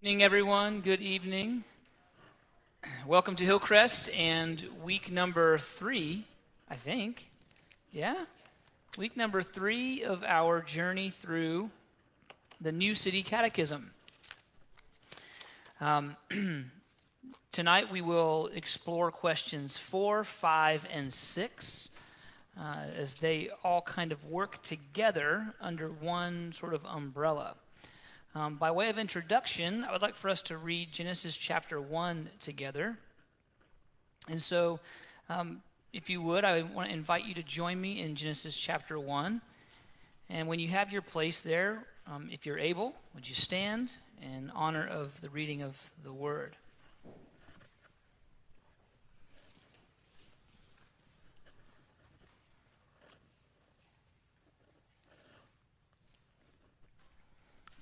evening, everyone. Good evening. Welcome to Hillcrest and week number three, I think. Yeah? Week number three of our journey through the New City Catechism. Um, tonight we will explore questions four, five, and six uh, as they all kind of work together under one sort of umbrella. Um, by way of introduction, I would like for us to read Genesis chapter 1 together. And so, um, if you would, I want to invite you to join me in Genesis chapter 1. And when you have your place there, um, if you're able, would you stand in honor of the reading of the word?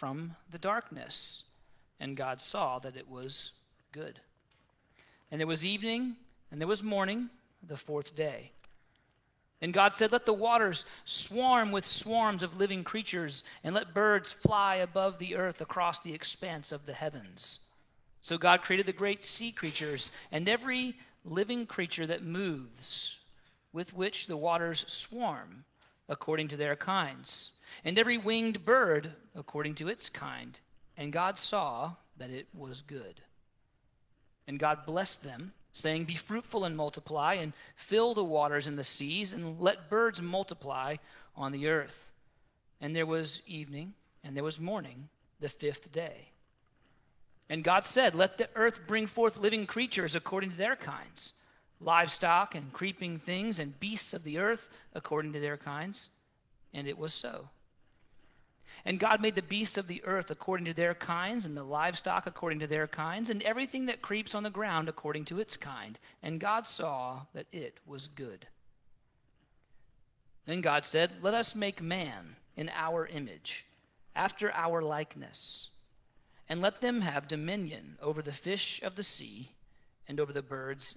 from the darkness. And God saw that it was good. And there was evening, and there was morning, the fourth day. And God said, Let the waters swarm with swarms of living creatures, and let birds fly above the earth across the expanse of the heavens. So God created the great sea creatures and every living creature that moves, with which the waters swarm, according to their kinds and every winged bird according to its kind. And God saw that it was good. And God blessed them, saying, Be fruitful and multiply, and fill the waters and the seas, and let birds multiply on the earth. And there was evening, and there was morning, the fifth day. And God said, Let the earth bring forth living creatures according to their kinds, livestock and creeping things, and beasts of the earth according to their kinds. And it was so. And God made the beasts of the earth according to their kinds, and the livestock according to their kinds, and everything that creeps on the ground according to its kind. And God saw that it was good. Then God said, Let us make man in our image, after our likeness, and let them have dominion over the fish of the sea, and over the birds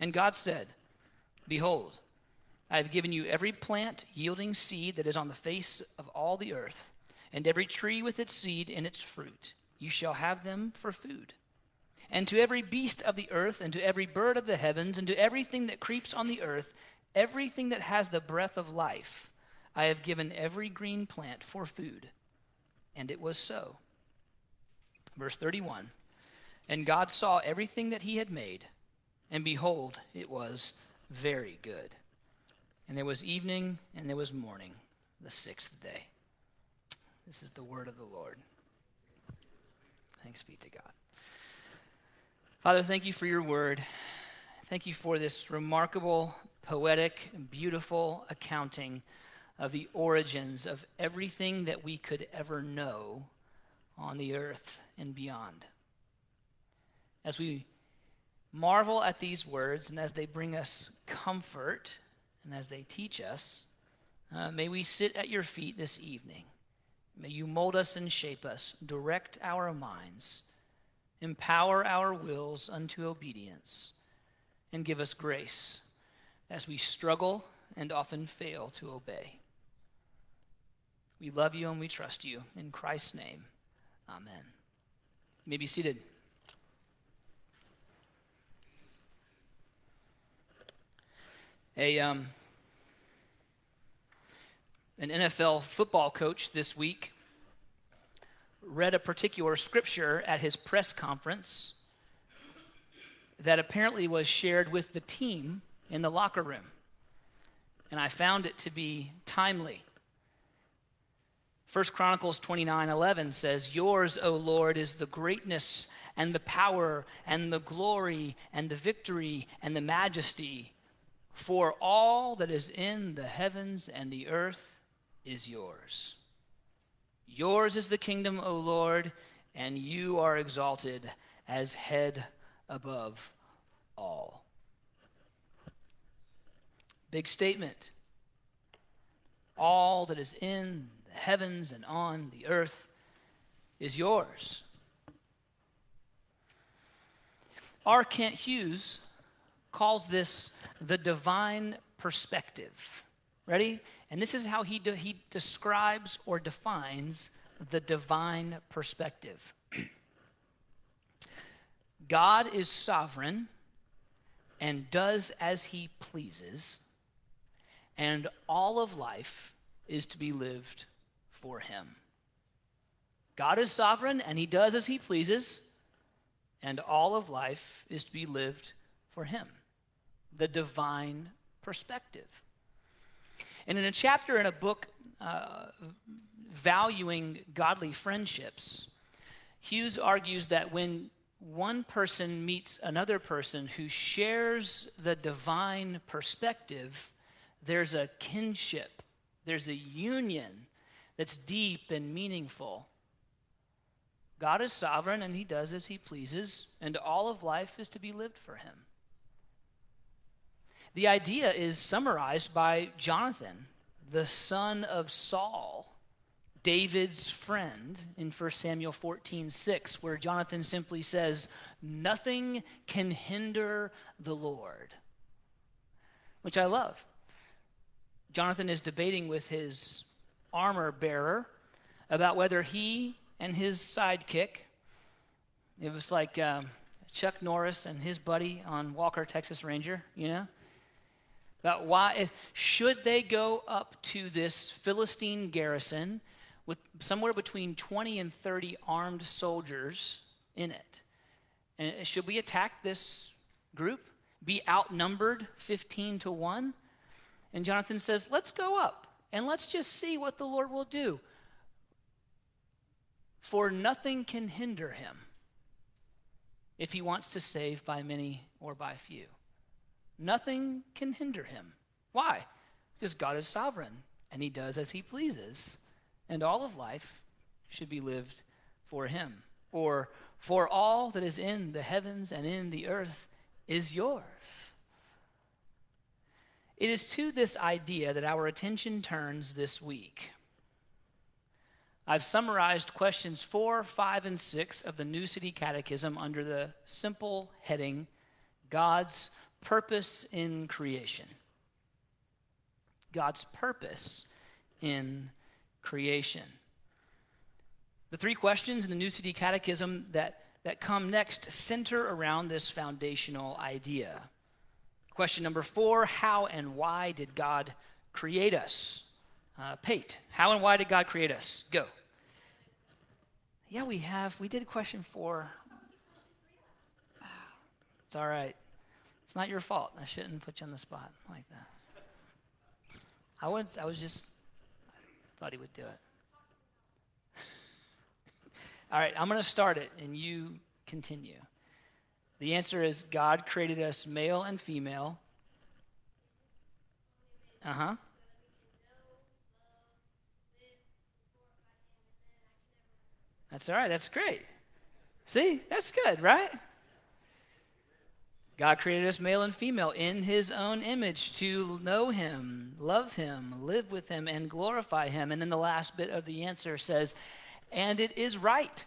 And God said, Behold, I have given you every plant yielding seed that is on the face of all the earth, and every tree with its seed and its fruit. You shall have them for food. And to every beast of the earth, and to every bird of the heavens, and to everything that creeps on the earth, everything that has the breath of life, I have given every green plant for food. And it was so. Verse 31 And God saw everything that he had made, and behold, it was very good. And there was evening and there was morning, the sixth day. This is the word of the Lord. Thanks be to God. Father, thank you for your word. Thank you for this remarkable, poetic, beautiful accounting of the origins of everything that we could ever know on the earth and beyond. As we marvel at these words and as they bring us comfort and as they teach us, uh, may we sit at your feet this evening. May you mold us and shape us, direct our minds, empower our wills unto obedience, and give us grace as we struggle and often fail to obey. We love you and we trust you. In Christ's name, amen. You may be seated. A, um, an NFL football coach this week read a particular scripture at his press conference that apparently was shared with the team in the locker room. And I found it to be timely. 1 Chronicles 29 11 says, Yours, O Lord, is the greatness and the power and the glory and the victory and the majesty. For all that is in the heavens and the earth is yours. Yours is the kingdom, O Lord, and you are exalted as head above all. Big statement. All that is in the heavens and on the earth is yours. R. Kent Hughes calls this the divine perspective. Ready? And this is how he, de- he describes or defines the divine perspective God is sovereign and does as he pleases, and all of life is to be lived for him. God is sovereign and he does as he pleases, and all of life is to be lived for him. The divine perspective. And in a chapter in a book uh, valuing godly friendships, Hughes argues that when one person meets another person who shares the divine perspective, there's a kinship, there's a union that's deep and meaningful. God is sovereign and he does as he pleases, and all of life is to be lived for him. The idea is summarized by Jonathan, the son of Saul, David's friend, in 1 Samuel 14 6, where Jonathan simply says, Nothing can hinder the Lord, which I love. Jonathan is debating with his armor bearer about whether he and his sidekick, it was like um, Chuck Norris and his buddy on Walker, Texas Ranger, you know? About why, if, should they go up to this Philistine garrison with somewhere between 20 and 30 armed soldiers in it? And should we attack this group? Be outnumbered 15 to 1? And Jonathan says, let's go up and let's just see what the Lord will do. For nothing can hinder him if he wants to save by many or by few. Nothing can hinder him. Why? Because God is sovereign and he does as he pleases. And all of life should be lived for him. Or, for all that is in the heavens and in the earth is yours. It is to this idea that our attention turns this week. I've summarized questions four, five, and six of the New City Catechism under the simple heading God's purpose in creation. God's purpose in creation. The three questions in the New City Catechism that, that come next center around this foundational idea. Question number four How and why did God create us? Uh, Pate, how and why did God create us? Go. Yeah, we have. We did question four. It's all right. Not your fault. I shouldn't put you on the spot like that. I was, I was just, I thought he would do it. all right, I'm going to start it and you continue. The answer is God created us male and female. Uh huh. That's all right. That's great. See, that's good, right? God created us male and female in his own image to know him, love him, live with him, and glorify him. And then the last bit of the answer says, and it is right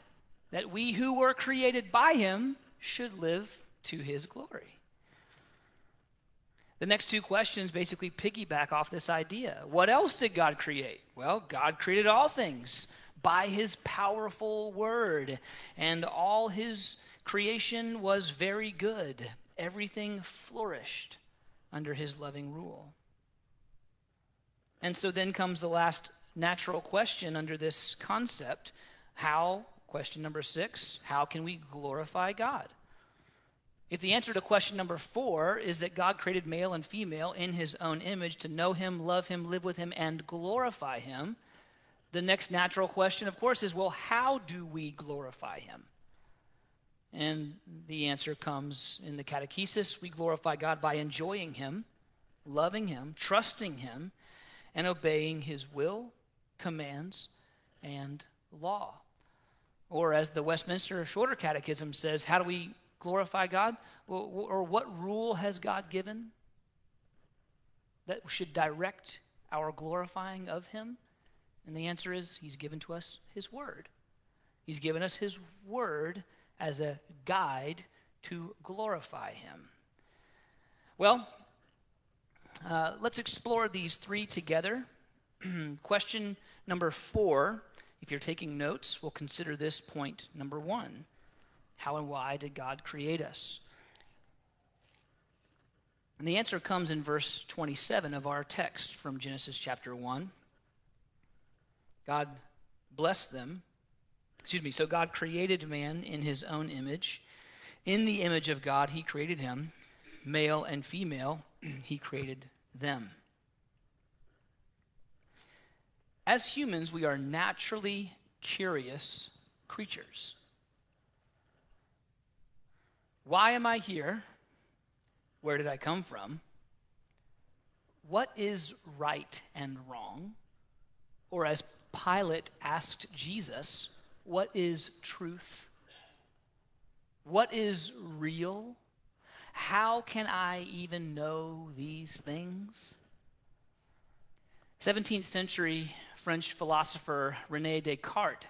that we who were created by him should live to his glory. The next two questions basically piggyback off this idea. What else did God create? Well, God created all things by his powerful word, and all his creation was very good. Everything flourished under his loving rule. And so then comes the last natural question under this concept how, question number six, how can we glorify God? If the answer to question number four is that God created male and female in his own image to know him, love him, live with him, and glorify him, the next natural question, of course, is well, how do we glorify him? And the answer comes in the catechesis we glorify God by enjoying him, loving him, trusting him, and obeying his will, commands, and law. Or as the Westminster Shorter Catechism says, how do we glorify God? Or what rule has God given that should direct our glorifying of him? And the answer is He's given to us His Word. He's given us His Word as a guide to glorify Him. Well, uh, let's explore these three together. Question number four, if you're taking notes, we'll consider this point number one How and why did God create us? And the answer comes in verse 27 of our text from Genesis chapter 1. God blessed them. Excuse me. So God created man in his own image. In the image of God, he created him. Male and female, he created them. As humans, we are naturally curious creatures. Why am I here? Where did I come from? What is right and wrong? Or as Pilate asked Jesus, What is truth? What is real? How can I even know these things? 17th century French philosopher Rene Descartes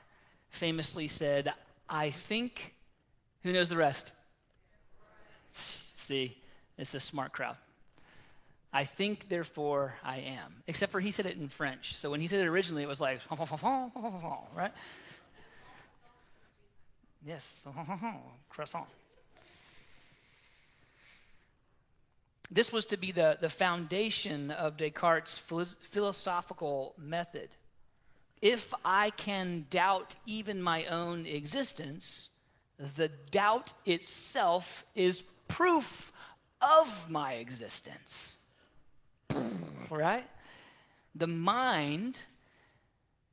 famously said, I think, who knows the rest? See, it's a smart crowd. I think, therefore I am. Except for he said it in French. So when he said it originally, it was like, right? Yes, croissant. This was to be the, the foundation of Descartes' philosophical method. If I can doubt even my own existence, the doubt itself is proof of my existence right? The mind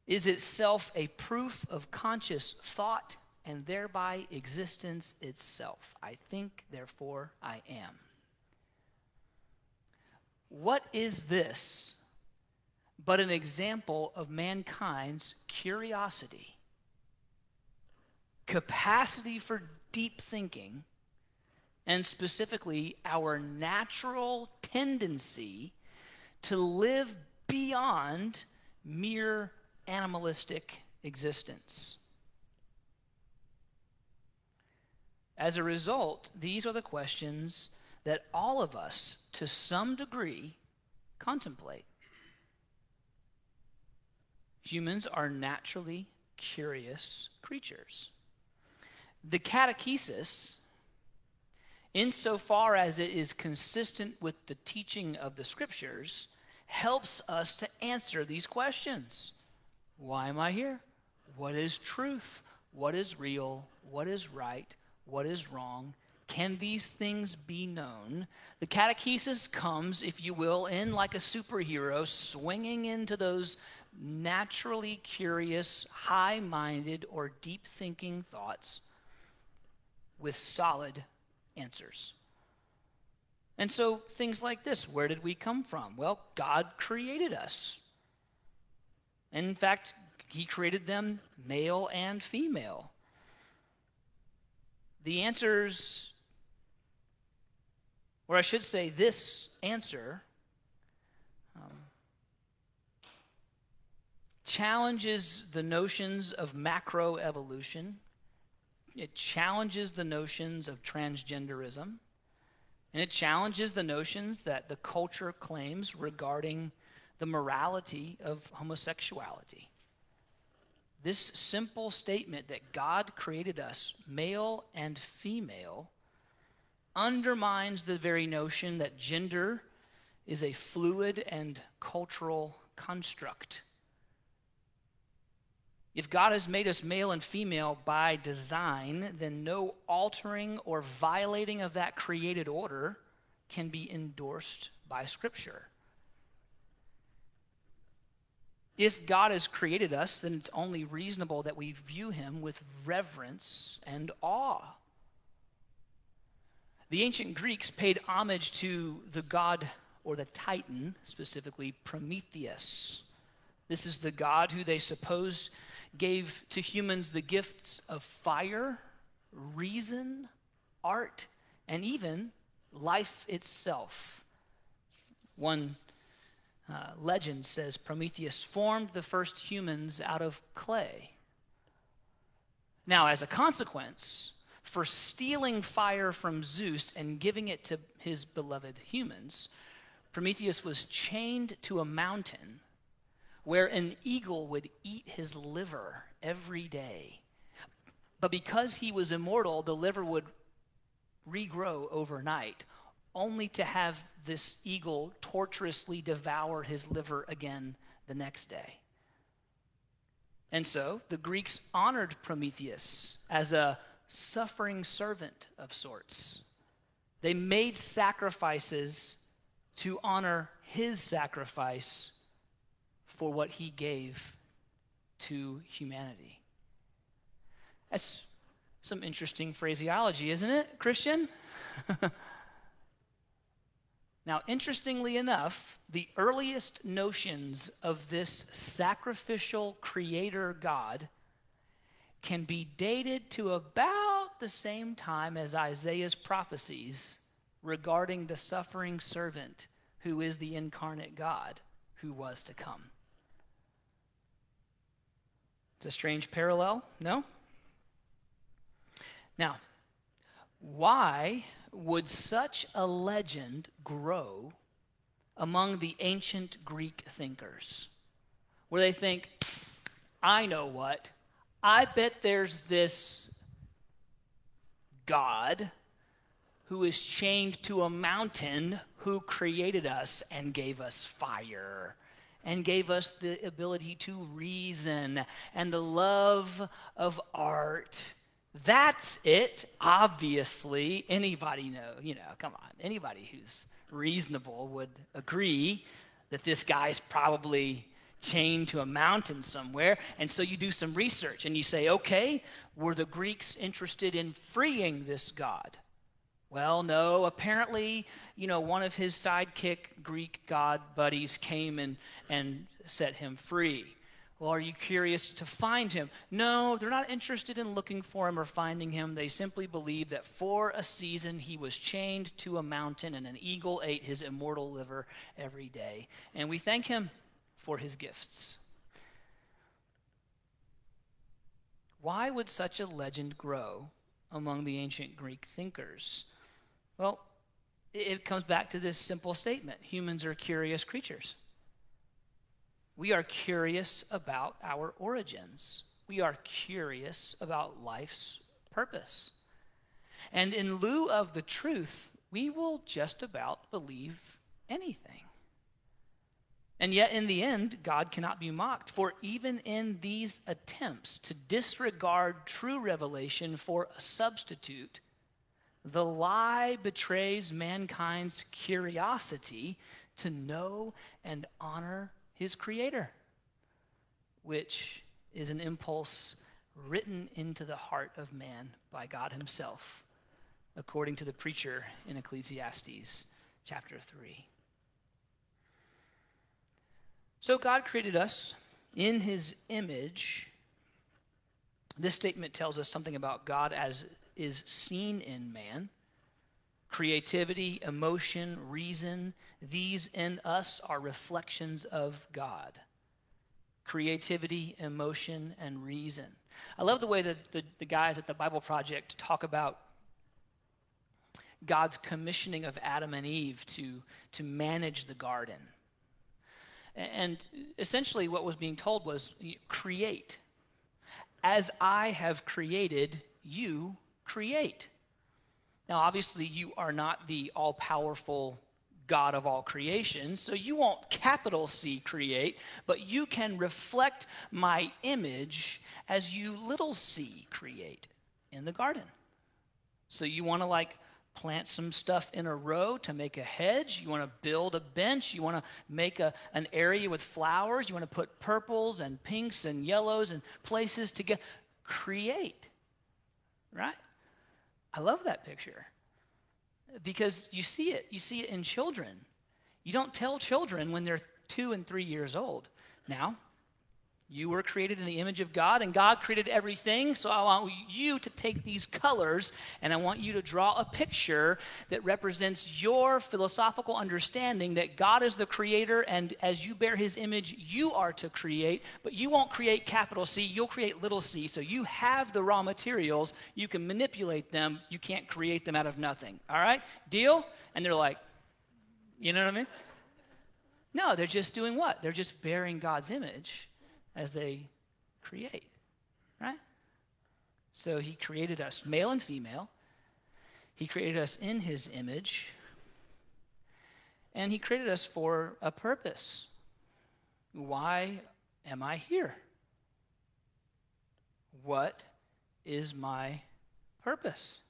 is itself a proof of conscious thought and thereby existence itself. I think, therefore I am. What is this but an example of mankind's curiosity, capacity for deep thinking, and specifically our natural tendency to live beyond mere animalistic existence. As a result, these are the questions that all of us, to some degree, contemplate. Humans are naturally curious creatures. The catechesis, insofar as it is consistent with the teaching of the scriptures, helps us to answer these questions. Why am I here? What is truth? What is real? What is right? What is wrong? Can these things be known? The catechesis comes, if you will, in like a superhero, swinging into those naturally curious, high minded, or deep thinking thoughts with solid answers. And so things like this where did we come from? Well, God created us. And in fact, He created them male and female. The answers, or I should say, this answer um, challenges the notions of macroevolution. It challenges the notions of transgenderism. And it challenges the notions that the culture claims regarding the morality of homosexuality. This simple statement that God created us, male and female, undermines the very notion that gender is a fluid and cultural construct. If God has made us male and female by design, then no altering or violating of that created order can be endorsed by Scripture. If God has created us, then it's only reasonable that we view him with reverence and awe. The ancient Greeks paid homage to the god or the titan, specifically Prometheus. This is the god who they suppose gave to humans the gifts of fire, reason, art, and even life itself. One uh, legend says Prometheus formed the first humans out of clay. Now, as a consequence, for stealing fire from Zeus and giving it to his beloved humans, Prometheus was chained to a mountain where an eagle would eat his liver every day. But because he was immortal, the liver would regrow overnight, only to have this eagle torturously devour his liver again the next day. And so the Greeks honored Prometheus as a suffering servant of sorts. They made sacrifices to honor his sacrifice for what he gave to humanity. That's some interesting phraseology, isn't it, Christian? Now, interestingly enough, the earliest notions of this sacrificial creator God can be dated to about the same time as Isaiah's prophecies regarding the suffering servant who is the incarnate God who was to come. It's a strange parallel, no? Now, why would such a legend grow among the ancient Greek thinkers? Where they think, I know what, I bet there's this God who is chained to a mountain who created us and gave us fire and gave us the ability to reason and the love of art that's it, obviously. Anybody know, you know, come on. Anybody who's reasonable would agree that this guy's probably chained to a mountain somewhere. And so you do some research and you say, okay, were the Greeks interested in freeing this god? Well, no. Apparently, you know, one of his sidekick Greek god buddies came and, and set him free. Well, are you curious to find him? No, they're not interested in looking for him or finding him. They simply believe that for a season he was chained to a mountain and an eagle ate his immortal liver every day. And we thank him for his gifts. Why would such a legend grow among the ancient Greek thinkers? Well, it comes back to this simple statement humans are curious creatures. We are curious about our origins. We are curious about life's purpose. And in lieu of the truth, we will just about believe anything. And yet, in the end, God cannot be mocked, for even in these attempts to disregard true revelation for a substitute, the lie betrays mankind's curiosity to know and honor his creator, which is an impulse written into the heart of man by God himself, according to the preacher in Ecclesiastes chapter 3. So God created us in his image. This statement tells us something about God as is seen in man creativity, emotion, reason, these in us are reflections of God. Creativity, emotion, and reason. I love the way that the, the guys at the Bible Project talk about God's commissioning of Adam and Eve to, to manage the garden. And essentially, what was being told was create. As I have created, you create. Now, obviously, you are not the all powerful God of all creation, so you won't capital C create, but you can reflect my image as you little c create in the garden. So you want to like plant some stuff in a row to make a hedge. You want to build a bench. You want to make a, an area with flowers. You want to put purples and pinks and yellows and places to get create. Right? I love that picture because you see it. You see it in children. You don't tell children when they're two and three years old. Now, you were created in the image of God, and God created everything. So I want you to take these colors and I want you to draw a picture that represents your philosophical understanding that God is the creator, and as you bear his image, you are to create. But you won't create capital C, you'll create little c. So you have the raw materials, you can manipulate them, you can't create them out of nothing. All right? Deal? And they're like, you know what I mean? No, they're just doing what? They're just bearing God's image as they create, right? So he created us, male and female. He created us in his image. And he created us for a purpose. Why am I here? What is my purpose?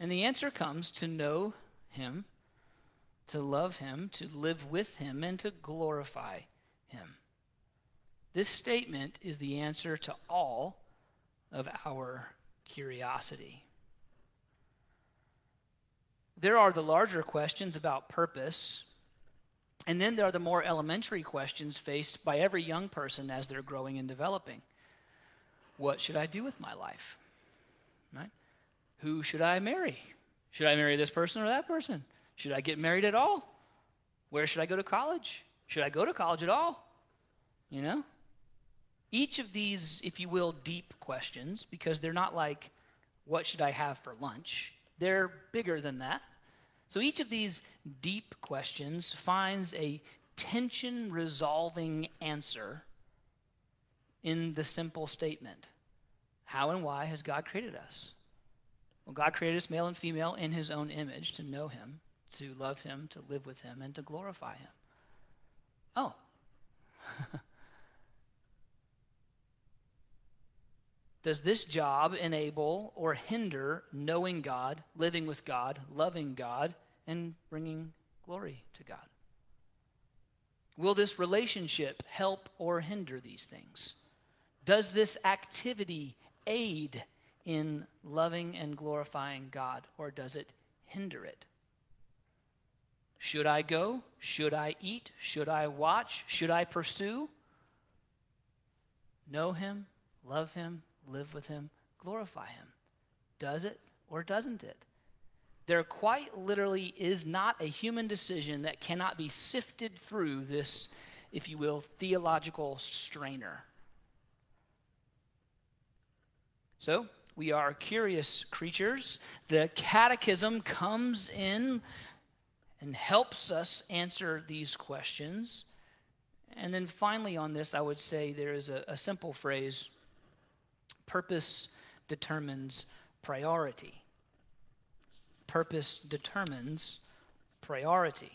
And the answer comes to know him, to love him, to live with him, and to glorify him. This statement is the answer to all of our curiosity. There are the larger questions about purpose, and then there are the more elementary questions faced by every young person as they're growing and developing. What should I do with my life? Right? Who should I marry? Should I marry this person or that person? Should I get married at all? Where should I go to college? Should I go to college at all? You know? Each of these, if you will, deep questions, because they're not like, what should I have for lunch? They're bigger than that. So each of these deep questions finds a tension resolving answer in the simple statement How and why has God created us? Well, God created us male and female in his own image to know him, to love him, to live with him, and to glorify him. Oh. Does this job enable or hinder knowing God, living with God, loving God, and bringing glory to God? Will this relationship help or hinder these things? Does this activity aid in loving and glorifying God, or does it hinder it? Should I go? Should I eat? Should I watch? Should I pursue? know him, love him, live with him, glorify him. Does it or doesn't it? There quite literally is not a human decision that cannot be sifted through this, if you will, theological strainer. So, we are curious creatures. The catechism comes in and helps us answer these questions. And then finally, on this, I would say there is a, a simple phrase purpose determines priority. Purpose determines priority.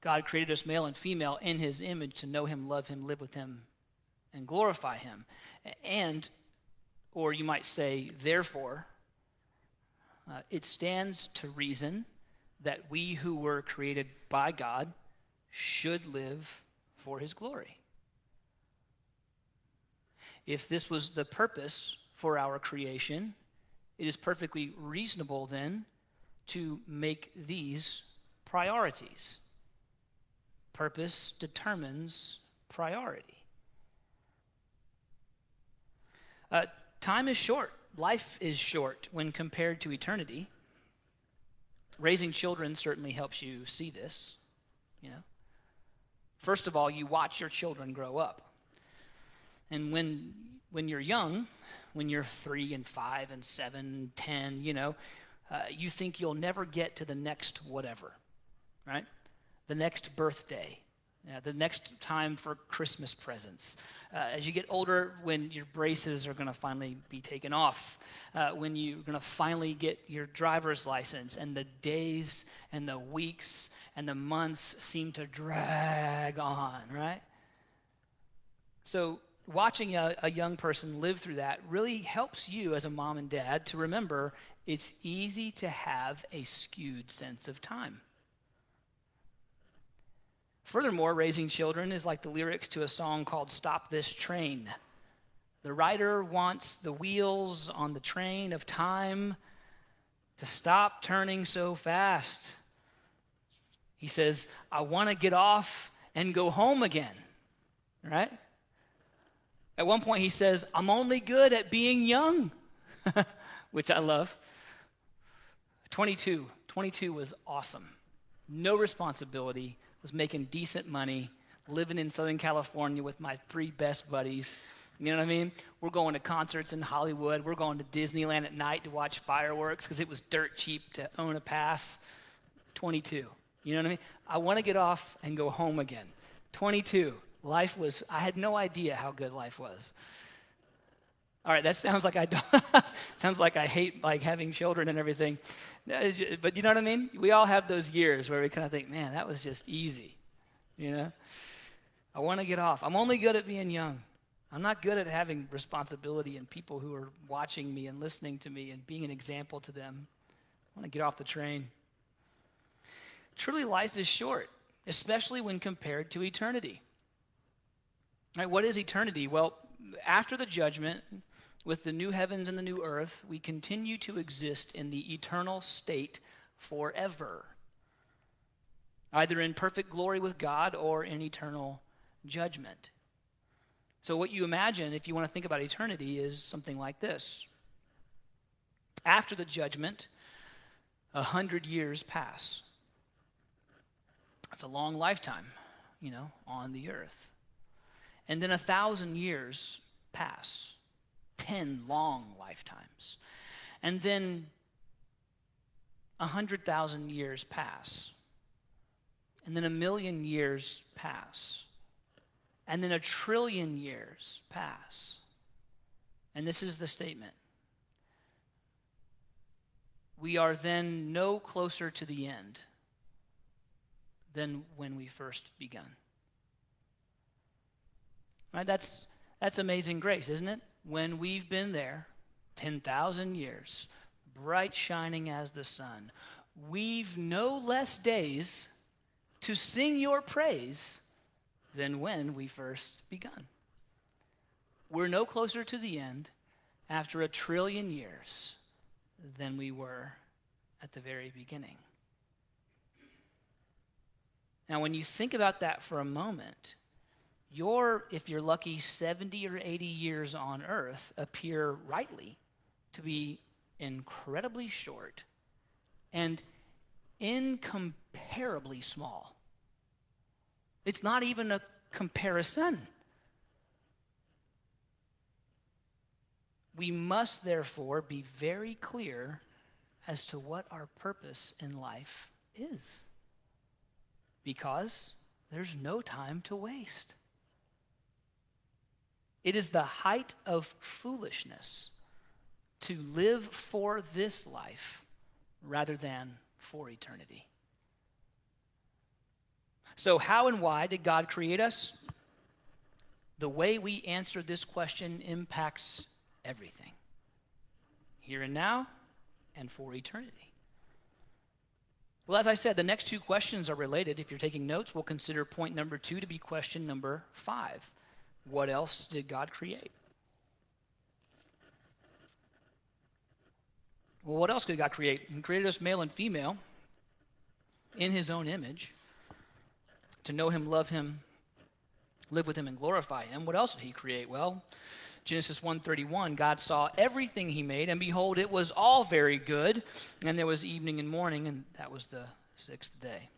God created us male and female in his image to know him, love him, live with him, and glorify him. And, or you might say, therefore, uh, it stands to reason that we who were created by God should live for his glory. If this was the purpose for our creation, it is perfectly reasonable then to make these priorities. Purpose determines priority. Uh, time is short, life is short when compared to eternity. Raising children certainly helps you see this, you know. First of all, you watch your children grow up. And when when you're young, when you're three and five and seven ten, you know, uh, you think you'll never get to the next whatever, right? The next birthday, the next time for Christmas presents. Uh, as you get older, when your braces are going to finally be taken off, uh, when you're going to finally get your driver's license, and the days and the weeks and the months seem to drag on, right? So, watching a, a young person live through that really helps you as a mom and dad to remember it's easy to have a skewed sense of time. Furthermore, raising children is like the lyrics to a song called Stop This Train. The writer wants the wheels on the train of time to stop turning so fast. He says, I want to get off and go home again, right? At one point, he says, I'm only good at being young, which I love. 22. 22 was awesome. No responsibility, was making decent money, living in Southern California with my three best buddies. You know what I mean? We're going to concerts in Hollywood. We're going to Disneyland at night to watch fireworks because it was dirt cheap to own a pass. 22. You know what I mean? I want to get off and go home again. 22. Life was, I had no idea how good life was. All right, that sounds like I don't, sounds like I hate like having children and everything. But you know what I mean? We all have those years where we kind of think, man, that was just easy. You know? I want to get off. I'm only good at being young. I'm not good at having responsibility and people who are watching me and listening to me and being an example to them. I want to get off the train. Truly, life is short, especially when compared to eternity. Right, what is eternity? Well, after the judgment, with the new heavens and the new earth, we continue to exist in the eternal state forever, either in perfect glory with God or in eternal judgment. So, what you imagine, if you want to think about eternity, is something like this. After the judgment, a hundred years pass. That's a long lifetime, you know, on the earth. And then a thousand years pass. 10 long lifetimes. And then a 100,000 years pass. And then a million years pass. And then a trillion years pass. And this is the statement We are then no closer to the end than when we first begun. Right? That's, that's amazing grace, isn't it? when we've been there 10,000 years, bright shining as the sun, we've no less days to sing your praise than when we first begun. We're no closer to the end after a trillion years than we were at the very beginning. Now, when you think about that for a moment, your, if you're lucky, 70 or 80 years on earth appear rightly to be incredibly short and incomparably small. It's not even a comparison. We must therefore be very clear as to what our purpose in life is. Because there's no time to waste. It is the height of foolishness to live for this life rather than for eternity. So, how and why did God create us? The way we answer this question impacts everything here and now and for eternity. Well, as I said, the next two questions are related. If you're taking notes, we'll consider point number two to be question number five. What else did God create? Well, what else did God create? He created us male and female in his own image to know him, love him, live with him, and glorify him. What else did he create? Well, Genesis 1:31, God saw everything he made, and behold, it was all very good. And there was evening and morning, and that was the sixth day.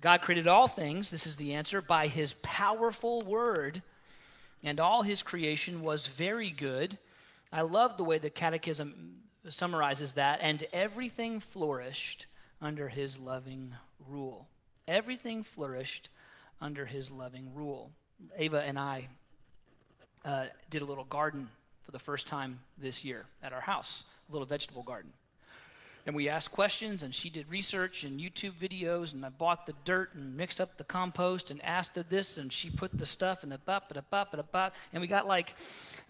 God created all things, this is the answer, by his powerful word, and all his creation was very good. I love the way the Catechism summarizes that, and everything flourished under his loving rule. Everything flourished under his loving rule. Ava and I uh, did a little garden for the first time this year at our house, a little vegetable garden. And we asked questions, and she did research and YouTube videos, and I bought the dirt and mixed up the compost and asked her this, and she put the stuff in the bop, da bop, da bop, and we got like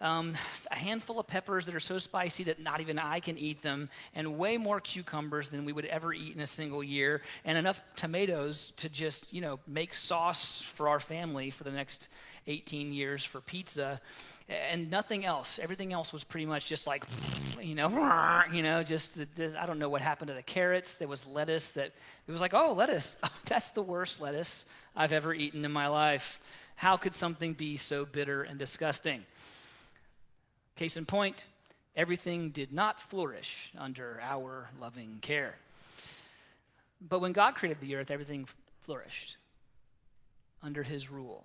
um, a handful of peppers that are so spicy that not even I can eat them, and way more cucumbers than we would ever eat in a single year, and enough tomatoes to just, you know, make sauce for our family for the next 18 years for pizza and nothing else. Everything else was pretty much just like, you know, you know, just I don't know what happened to the carrots. There was lettuce that it was like, oh, lettuce. Oh, that's the worst lettuce I've ever eaten in my life. How could something be so bitter and disgusting? Case in point, everything did not flourish under our loving care. But when God created the earth, everything flourished under his rule.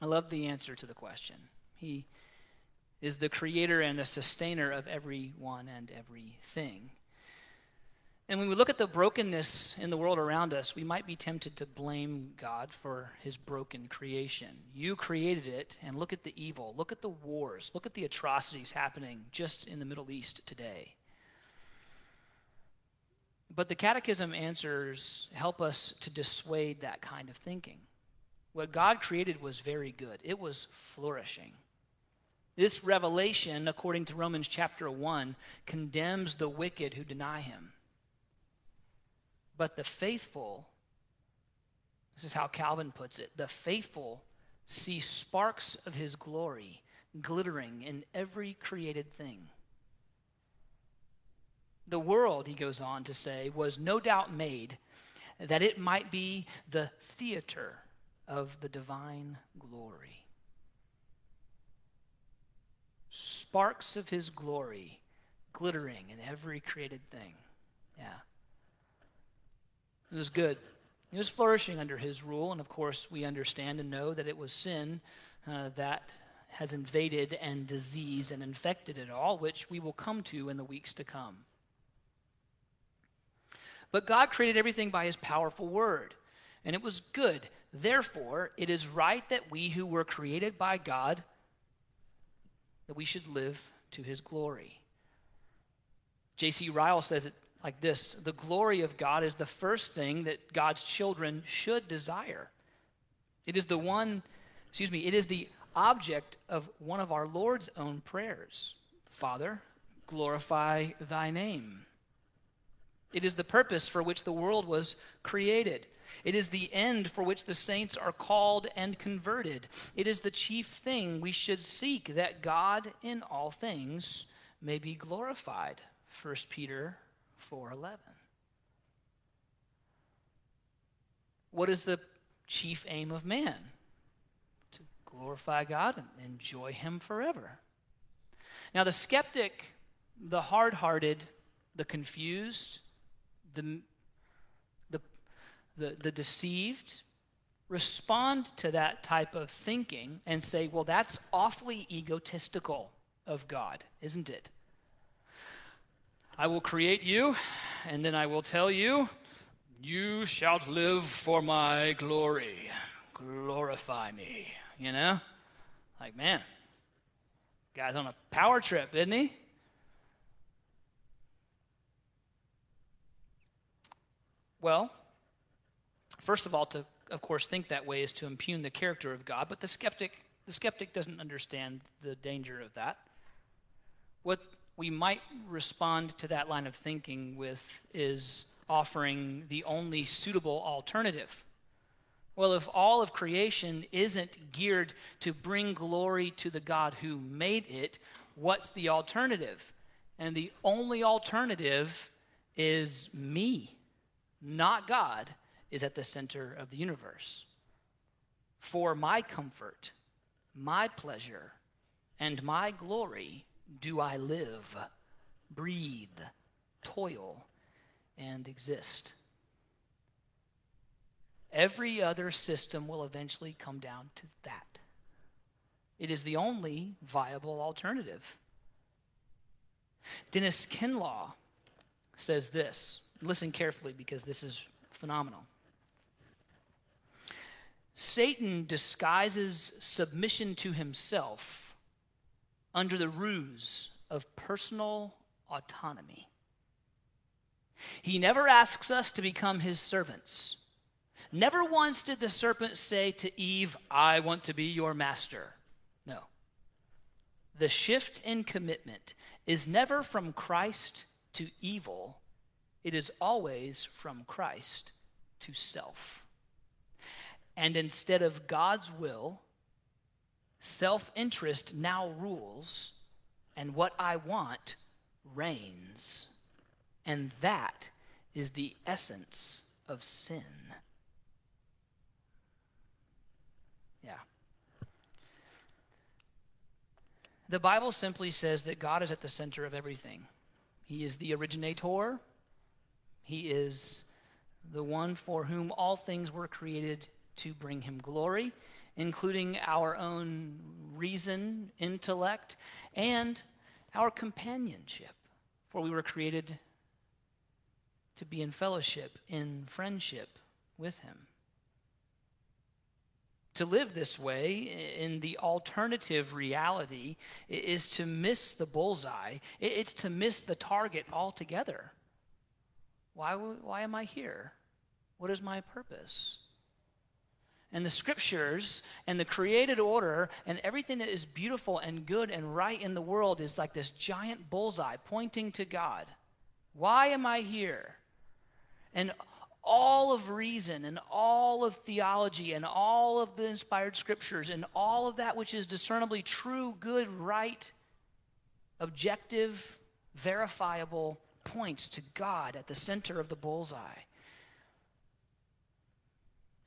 I love the answer to the question. He is the creator and the sustainer of everyone and everything. And when we look at the brokenness in the world around us, we might be tempted to blame God for his broken creation. You created it, and look at the evil. Look at the wars. Look at the atrocities happening just in the Middle East today. But the Catechism answers help us to dissuade that kind of thinking. What God created was very good, it was flourishing. This revelation, according to Romans chapter 1, condemns the wicked who deny him. But the faithful, this is how Calvin puts it, the faithful see sparks of his glory glittering in every created thing. The world, he goes on to say, was no doubt made that it might be the theater of the divine glory. Sparks of his glory glittering in every created thing. Yeah. It was good. It was flourishing under his rule, and of course, we understand and know that it was sin uh, that has invaded and diseased and infected it all, which we will come to in the weeks to come. But God created everything by his powerful word, and it was good. Therefore, it is right that we who were created by God that we should live to his glory. J.C. Ryle says it like this The glory of God is the first thing that God's children should desire. It is the one, excuse me, it is the object of one of our Lord's own prayers Father, glorify thy name. It is the purpose for which the world was created. It is the end for which the saints are called and converted. It is the chief thing we should seek that God in all things may be glorified. 1 Peter 4:11. What is the chief aim of man? To glorify God and enjoy Him forever. Now, the skeptic, the hard hearted, the confused, the, the, the deceived, respond to that type of thinking and say, well, that's awfully egotistical of God, isn't it? I will create you, and then I will tell you, you shalt live for my glory. Glorify me. You know? Like, man, guy's on a power trip, isn't he? Well, first of all, to of course think that way is to impugn the character of God, but the skeptic the skeptic doesn't understand the danger of that. What we might respond to that line of thinking with is offering the only suitable alternative. Well, if all of creation isn't geared to bring glory to the God who made it, what's the alternative? And the only alternative is me, not God, is at the center of the universe. For my comfort, my pleasure, and my glory do I live, breathe, toil, and exist. Every other system will eventually come down to that. It is the only viable alternative. Dennis Kinlaw says this. Listen carefully because this is phenomenal. Satan disguises submission to himself under the ruse of personal autonomy. He never asks us to become his servants. Never once did the serpent say to Eve, I want to be your master. No. The shift in commitment is never from Christ to evil, it is always from Christ to self. And instead of God's will, self interest now rules, and what I want reigns. And that is the essence of sin. Yeah. The Bible simply says that God is at the center of everything. He is the originator, He is the one for whom all things were created to bring Him glory, including our own reason, intellect, and our companionship. For we were created to be in fellowship, in friendship with Him. To live this way in the alternative reality is to miss the bullseye, it's to miss the target altogether. Why, why am I here? What is my purpose? And the scriptures and the created order and everything that is beautiful and good and right in the world is like this giant bullseye pointing to God. Why am I here? And all of reason and all of theology and all of the inspired scriptures and all of that which is discernibly true, good, right, objective, verifiable points to God at the center of the bullseye.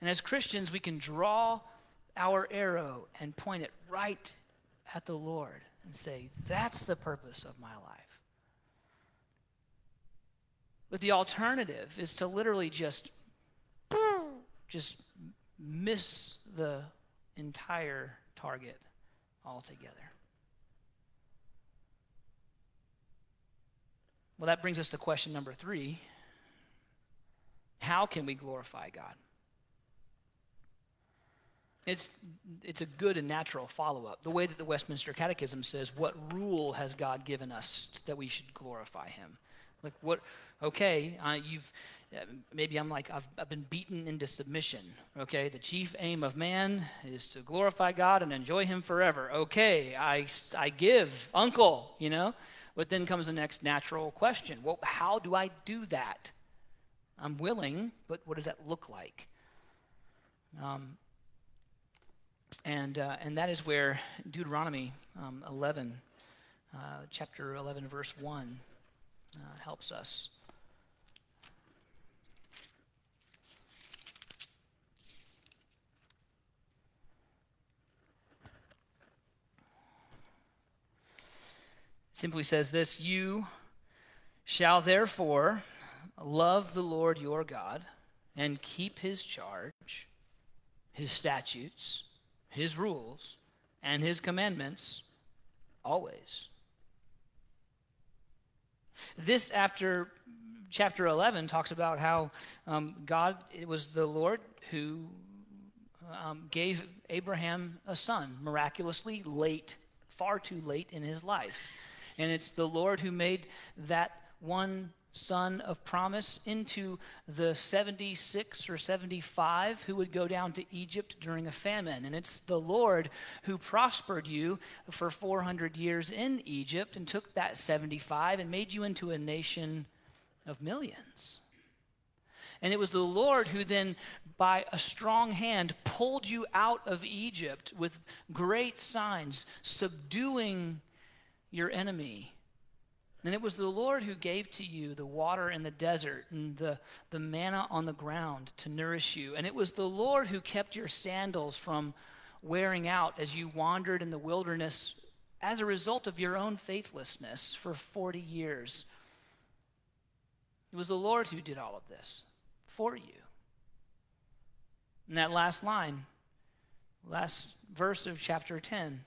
And as Christians, we can draw our arrow and point it right at the Lord and say, That's the purpose of my life. But the alternative is to literally just, just miss the entire target altogether. Well, that brings us to question number three How can we glorify God? It's, it's a good and natural follow up. The way that the Westminster Catechism says, What rule has God given us that we should glorify Him? Like, what, okay, uh, you've, uh, maybe I'm like, I've, I've been beaten into submission. Okay, the chief aim of man is to glorify God and enjoy Him forever. Okay, I, I give, uncle, you know? But then comes the next natural question Well, how do I do that? I'm willing, but what does that look like? Um, and, uh, and that is where Deuteronomy um, 11, uh, chapter 11, verse 1, uh, helps us. Simply says this You shall therefore love the Lord your God and keep his charge, his statutes his rules, and his commandments always. This, after chapter 11, talks about how um, God, it was the Lord who um, gave Abraham a son miraculously late, far too late in his life. And it's the Lord who made that one son of promise into the 76 or 75 who would go down to Egypt during a famine. And it's the Lord who prospered you for 400 years in Egypt and took that 75 and made you into a nation of millions. And it was the Lord who then, by a strong hand, pulled you out of Egypt with great signs, subduing your enemy and it was the Lord who gave to you the water in the desert and the, the manna on the ground to nourish you. And it was the Lord who kept your sandals from wearing out as you wandered in the wilderness as a result of your own faithlessness for 40 years. It was the Lord who did all of this for you. In that last line, last verse of chapter 10,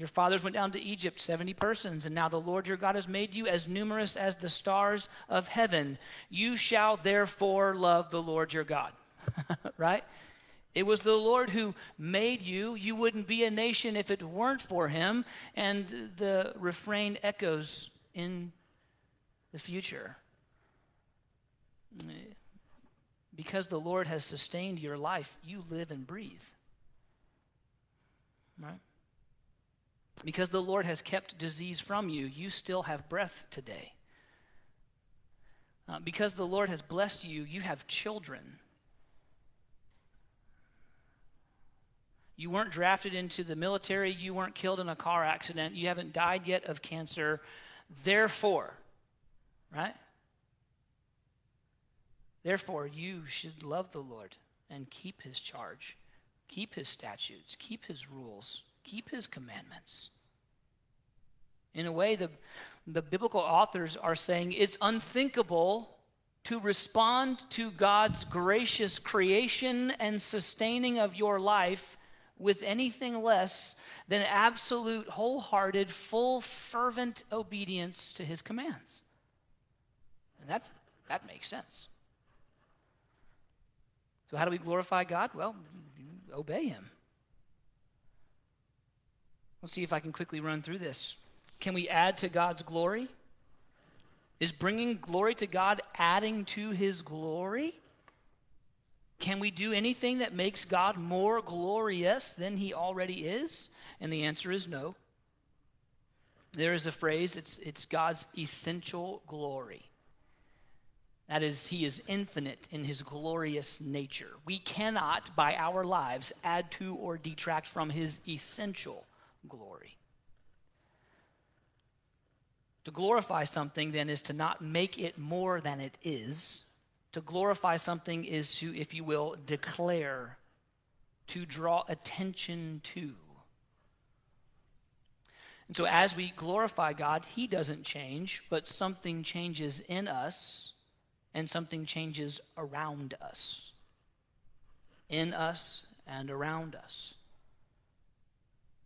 your fathers went down to Egypt, 70 persons, and now the Lord your God has made you as numerous as the stars of heaven. You shall therefore love the Lord your God. right? It was the Lord who made you. You wouldn't be a nation if it weren't for him. And the refrain echoes in the future. Because the Lord has sustained your life, you live and breathe. Right? Because the Lord has kept disease from you, you still have breath today. Uh, because the Lord has blessed you, you have children. You weren't drafted into the military. You weren't killed in a car accident. You haven't died yet of cancer. Therefore, right? Therefore, you should love the Lord and keep his charge, keep his statutes, keep his rules keep his commandments. In a way, the, the biblical authors are saying it's unthinkable to respond to God's gracious creation and sustaining of your life with anything less than absolute, wholehearted, full, fervent obedience to his commands. And that, that makes sense. So, how do we glorify God? Well, obey him. Let's see if I can quickly run through this. Can we add to God's glory? Is bringing glory to God adding to his glory? Can we do anything that makes God more glorious than he already is? And the answer is no. There is a phrase, it's, it's God's essential glory. That is, he is infinite in his glorious nature. We cannot, by our lives, add to or detract from his essential glory. To glorify something, then, is to not make it more than it is. To glorify something is to, if you will, declare, to draw attention to. And so, as we glorify God, He doesn't change, but something changes in us and something changes around us. In us and around us.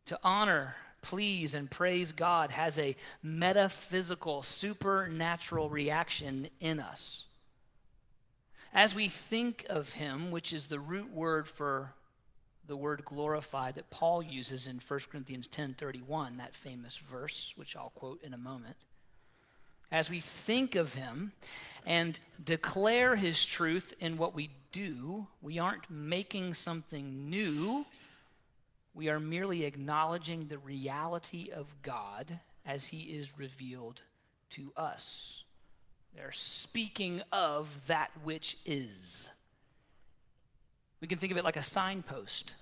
To honor, please, and praise God has a metaphysical, supernatural reaction in us. As we think of Him, which is the root word for the word glorify that Paul uses in 1 Corinthians 10:31, that famous verse, which I'll quote in a moment. As we think of him and declare his truth in what we do, we aren't making something new. We are merely acknowledging the reality of God as he is revealed to us. They're speaking of that which is. We can think of it like a signpost.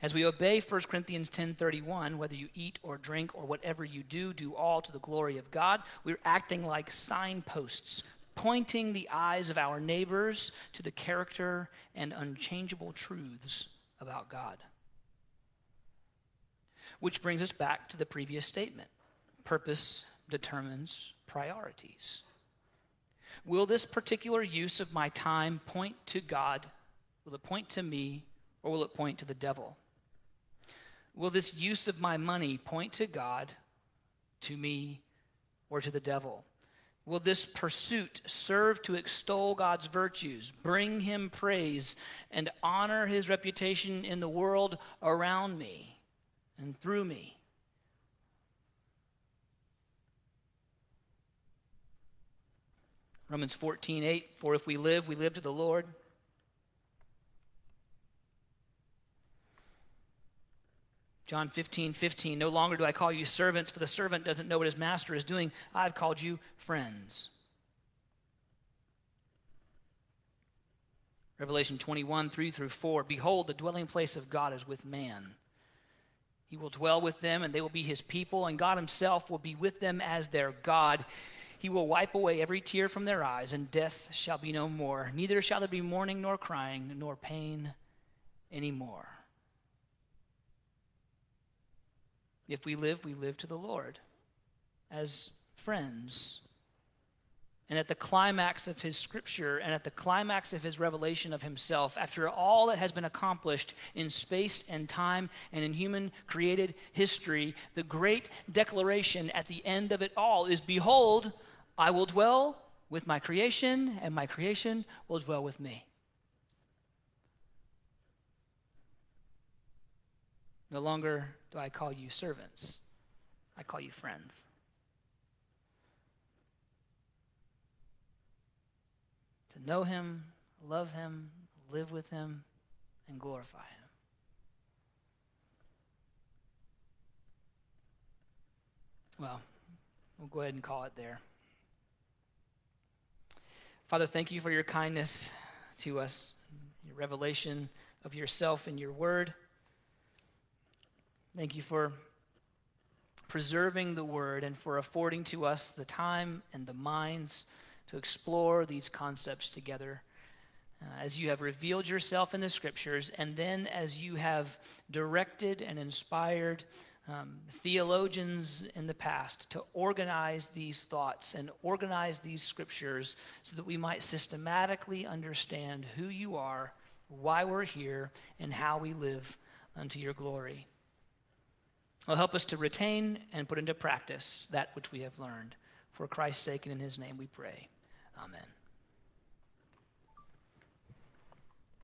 As we obey 1 Corinthians 10:31, whether you eat or drink or whatever you do, do all to the glory of God, we're acting like signposts, pointing the eyes of our neighbors to the character and unchangeable truths about God. Which brings us back to the previous statement Purpose determines priorities. Will this particular use of my time point to God? Will it point to me? Or will it point to the devil? Will this use of my money point to God, to me, or to the devil? Will this pursuit serve to extol God's virtues, bring him praise, and honor his reputation in the world around me and through me? Romans 14, 8, for if we live, we live to the Lord. John 15, 15, no longer do I call you servants, for the servant doesn't know what his master is doing. I've called you friends. Revelation 21, 3 through 4, behold, the dwelling place of God is with man. He will dwell with them, and they will be his people, and God himself will be with them as their God. He will wipe away every tear from their eyes, and death shall be no more. Neither shall there be mourning, nor crying, nor pain anymore. If we live, we live to the Lord as friends. And at the climax of his scripture and at the climax of his revelation of himself, after all that has been accomplished in space and time and in human created history, the great declaration at the end of it all is Behold, I will dwell with my creation, and my creation will dwell with me. No longer do I call you servants, I call you friends. To know him, love him, live with him, and glorify him. Well, we'll go ahead and call it there. Father, thank you for your kindness to us, your revelation of yourself in your word. Thank you for preserving the word and for affording to us the time and the minds to explore these concepts together. Uh, as you have revealed yourself in the scriptures, and then as you have directed and inspired um, theologians in the past to organize these thoughts and organize these scriptures so that we might systematically understand who you are, why we're here, and how we live unto your glory will help us to retain and put into practice that which we have learned. For Christ's sake and in his name we pray. Amen.